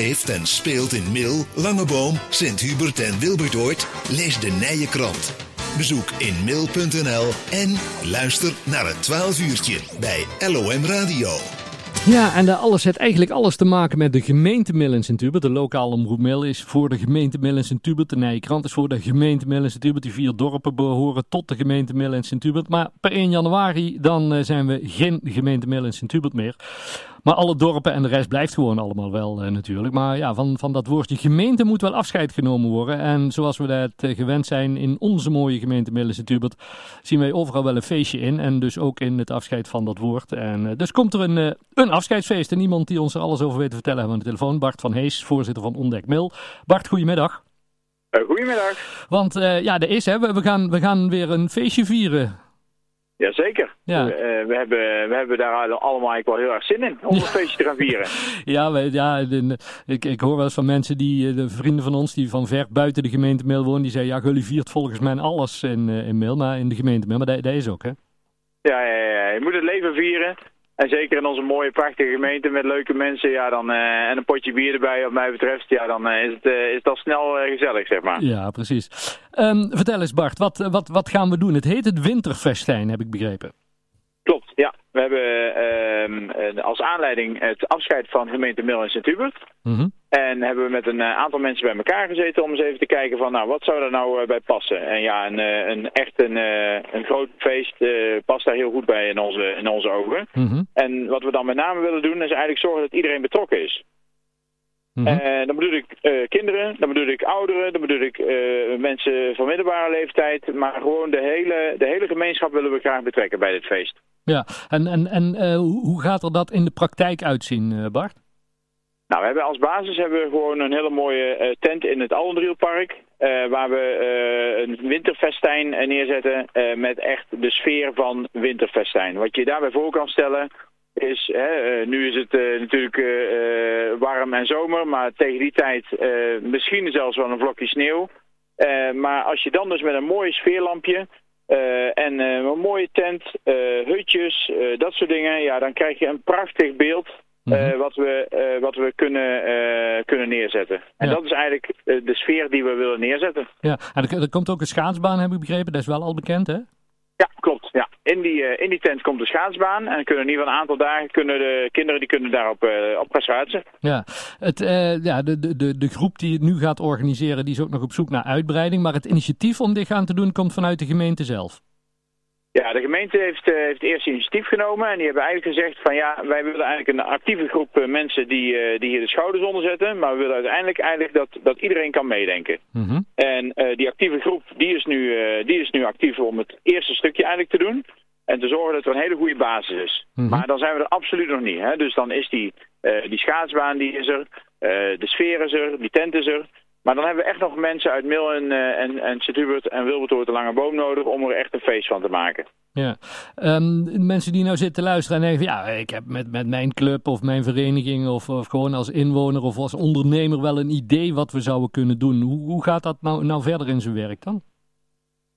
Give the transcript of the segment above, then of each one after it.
leeft en speelt in Mil, Langeboom, Sint-Hubert en Wilbertoort? Lees de Nije Krant. Bezoek in mil.nl en luister naar het 12 uurtje bij LOM Radio. Ja, en dat alles heeft eigenlijk alles te maken met de gemeente Mill Sint-Hubert. De lokale omroep Mill is voor de gemeente Mill Sint-Hubert. De Nije Krant is voor de gemeente Mill Sint-Hubert. Die vier dorpen behoren tot de gemeente Mill Sint-Hubert. Maar per 1 januari dan eh, zijn we geen gemeente Mill Sint-Hubert meer. Maar alle dorpen en de rest blijft gewoon allemaal wel eh, natuurlijk. Maar ja, van, van dat woordje gemeente moet wel afscheid genomen worden. En zoals we dat eh, gewend zijn in onze mooie gemeente Middelen Sint-Hubert, zien wij overal wel een feestje in. En dus ook in het afscheid van dat woord. En uh, dus komt er een, een afscheidsfeest. En iemand die ons er alles over weet te vertellen hebben we aan de telefoon. Bart van Hees, voorzitter van Ontdek Mil. Bart, goedemiddag. goedemiddag. Want ja, de is, hè, we, gaan, we gaan weer een feestje vieren. Jazeker. Ja. We, uh, we, hebben, we hebben daar allemaal eigenlijk wel heel erg zin in om een feestje te gaan vieren. ja, we, ja ik, ik hoor wel eens van mensen, die, de vrienden van ons die van ver buiten de gemeente Mail wonen, die zeggen, ja, jullie viert volgens mij alles in, uh, in Mail, maar in de gemeente Mail, maar dat, dat is ook, hè? Ja, ja, ja, je moet het leven vieren. En zeker in onze mooie, prachtige gemeente met leuke mensen, ja, dan, uh, en een potje bier erbij, wat mij betreft, ja, dan uh, is, het, uh, is al snel gezellig, zeg maar. Ja, precies. Um, vertel eens Bart, wat, wat, wat gaan we doen? Het heet het Winterfestijn, heb ik begrepen. Klopt, ja. We hebben uh, als aanleiding het afscheid van gemeente Mil en Sint-Hubert. Mm -hmm. En hebben we met een aantal mensen bij elkaar gezeten om eens even te kijken van, nou, wat zou er nou uh, bij passen? En ja, een, een echt een, een groot feest past daar heel goed bij in onze, in onze ogen. Mm -hmm. En wat we dan met name willen doen, is eigenlijk zorgen dat iedereen betrokken is. Mm -hmm. En dan bedoel ik uh, kinderen, dan bedoel ik ouderen, dan bedoel ik mensen van middelbare leeftijd. Maar gewoon de hele, de hele gemeenschap willen we graag betrekken bij dit feest. Ja, en, en, en hoe gaat er dat in de praktijk uitzien, Bart? Nou, we hebben als basis hebben we gewoon een hele mooie tent in het Allendrielpark. waar we een winterfestijn neerzetten met echt de sfeer van winterfestijn. Wat je daarbij voor kan stellen is, hè, nu is het natuurlijk warm en zomer, maar tegen die tijd misschien zelfs wel een vlokje sneeuw. maar als je dan dus met een mooi sfeerlampje en een mooie tent, hutjes, dat soort dingen, ja, dan krijg je een prachtig beeld mm -hmm. wat we, wat we kunnen, kunnen neerzetten. En ja. dat is eigenlijk de sfeer die we willen neerzetten. Ja, en er, er komt ook een schaatsbaan, heb ik begrepen, dat is wel al bekend, hè? Ja, klopt. Ja. In, die, uh, in die tent komt de schaatsbaan en kunnen in ieder geval een aantal dagen kunnen de kinderen die kunnen daarop uh, op gaan schaatsen. Ja, het, uh, ja de, de, de groep die het nu gaat organiseren die is ook nog op zoek naar uitbreiding, maar het initiatief om dit gaan te doen komt vanuit de gemeente zelf. Ja, de gemeente heeft, uh, heeft eerst initiatief genomen en die hebben eigenlijk gezegd van ja, wij willen eigenlijk een actieve groep uh, mensen die, uh, die hier de schouders onder zetten, maar we willen uiteindelijk eigenlijk dat, dat iedereen kan meedenken. Mm -hmm. En die actieve groep die is, nu, die is nu actief om het eerste stukje eigenlijk te doen en te zorgen dat er een hele goede basis is. Mhm. Mm -hmm. Maar dan zijn we er absoluut nog niet. Hè? Dus dan is die, die schaatsbaan die is er, de sfeer is er, die tent is er. Maar dan hebben we echt nog mensen uit Mil en, uh, en, en Sint-Hubert en Wilbertoort de Lange Boom nodig om er echt een feest van te maken. Ja, um, mensen die nou zitten luisteren en denken, ja, ik heb met, met mijn club of mijn vereniging of, of gewoon als inwoner of als ondernemer wel een idee wat we zouden kunnen doen. Hoe, hoe gaat dat nou, nou verder in zijn werk dan?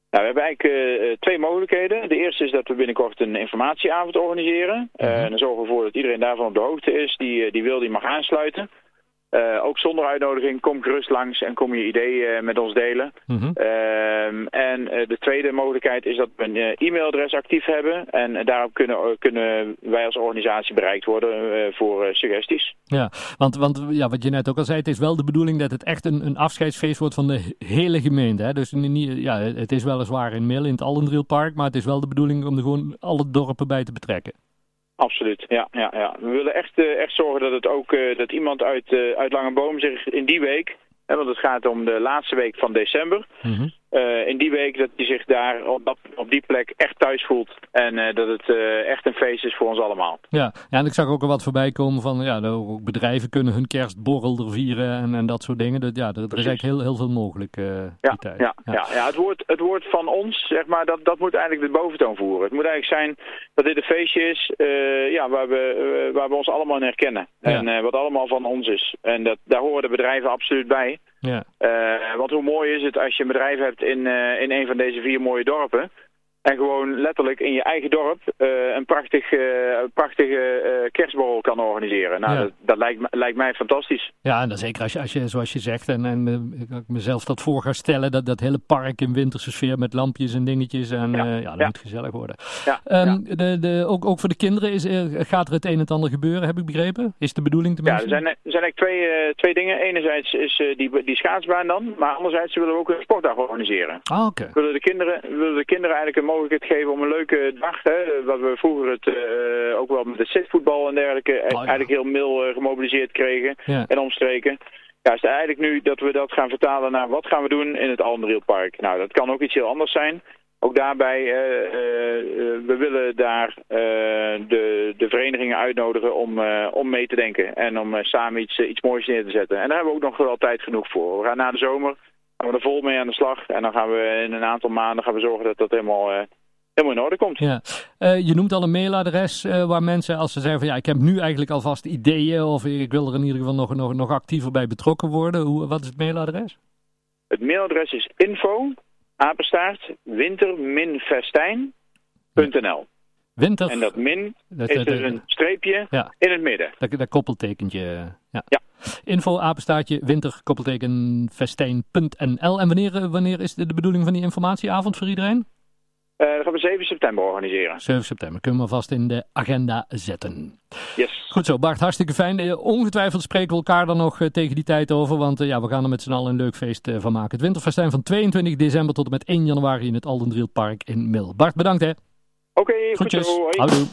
Nou, we hebben eigenlijk uh, twee mogelijkheden. De eerste is dat we binnenkort een informatieavond organiseren. Mhm. Uh, en dan zorgen we ervoor dat iedereen daarvan op de hoogte is. Die, die wil, die mag aansluiten. Uh, ook zonder uitnodiging, kom gerust langs en kom je ideeën uh, met ons delen. Mm -hmm. uh, en de tweede mogelijkheid is dat we een e-mailadres actief hebben. En daarop kunnen, kunnen wij als organisatie bereikt worden voor suggesties. Ja, want, want ja, wat je net ook al zei, het is wel de bedoeling dat het echt een, een afscheidsfeest wordt van de hele gemeente. Hè? Dus niet, ja, het is weliswaar in Mil in het Allendrielpark, maar het is wel de bedoeling om er gewoon alle dorpen bij te betrekken. Absoluut, ja, ja, ja. We willen echt, uh, echt zorgen dat het ook uh, dat iemand uit, uh, uit Langeboom zich in die week, hè, want het gaat om de laatste week van december, -hmm. In die week dat hij zich daar op, dat, op die plek echt thuis voelt en dat het echt een feest is voor ons allemaal. Ja, ja, en ik zag ook al wat voorbij komen van ja, ook bedrijven kunnen hun kerstborrel er vieren en, en dat soort dingen. Dat, ja, er, er is eigenlijk heel, heel veel mogelijk ja, die tijd. Ja, ja. Ja, ja, het, woord, het woord van ons, zeg maar, dat, dat moet eigenlijk de boventoon voeren. Het moet eigenlijk zijn dat dit een feestje is ja, waar, we, waar we ons allemaal in herkennen. Ja. En wat allemaal van ons is. En dat, daar horen de bedrijven absoluut bij. Ja. want hoe mooi is het als je een bedrijf hebt in, in een van deze vier mooie dorpen. En gewoon letterlijk in je eigen dorp een prachtig, prachtige kerstborrel kan organiseren. Nou, dat, dat lijkt, lijkt, mij fantastisch. Ja, en dan zeker als je, als je zoals je zegt, en, en ik mezelf dat voor ga stellen, dat, dat hele park in winterse sfeer met lampjes en dingetjes. En ja, ja dat moet gezellig worden. Ja, um, de, de, ook, ook voor de kinderen is, gaat er het een en ander gebeuren, heb ik begrepen? Is de bedoeling tenminste? Ja, er zijn, er zijn eigenlijk twee, twee dingen. Enerzijds is die, die schaatsbaan dan, maar anderzijds willen we ook een sportdag organiseren. Ah, oké. Willen de kinderen, willen de kinderen eigenlijk een mogelijkheid geven om een leuke dag, hè, wat we vroeger het uh, ook wel met het zitvoetbal en dergelijke, oh, eigenlijk heel mil uh, gemobiliseerd kregen en omstreken. Ja, is het eigenlijk nu dat we dat gaan vertalen naar wat gaan we doen in het Almerielpark. Nou, dat kan ook iets heel anders zijn. Ook daarbij, uh, we willen daar de, de verenigingen uitnodigen om, om mee te denken. En om samen iets, iets moois neer te zetten. En daar hebben we ook nog wel tijd genoeg voor. We gaan na de zomer gaan we er vol mee aan de slag. En dan gaan we in een aantal maanden gaan we zorgen dat dat helemaal, uh, helemaal in orde komt. Ja. Uh, je noemt al een mailadres uh, waar mensen, als ze zeggen van ja, ik heb nu eigenlijk alvast ideeën of ik wil er in ieder geval nog, nog, nog actiever bij betrokken worden. Hoe, wat is het mailadres? Het mailadres is info, apenstaart, winter-festijn.nl. Winter... En dat min dat, is dus een streepje ja. in het midden. Dat, dat koppeltekentje. Ja. ja. Info apenstaartje winter koppelteken festijn.nl. En wanneer, wanneer is de, de bedoeling van die informatieavond voor iedereen? Uh, dat gaan we 7 september organiseren. 7 september, kunnen we vast in de agenda zetten. Yes. Goed zo, Bart, hartstikke fijn. Uh, ongetwijfeld spreken we elkaar dan nog tegen die tijd over, want ja, we gaan er met z'n allen een leuk feest van maken. Het Winterfestijn van 22 december tot en met 1 januari in het Aldendriel Park in Mil. Bart, bedankt hè. Oké, okay, goed zo. Houdoe.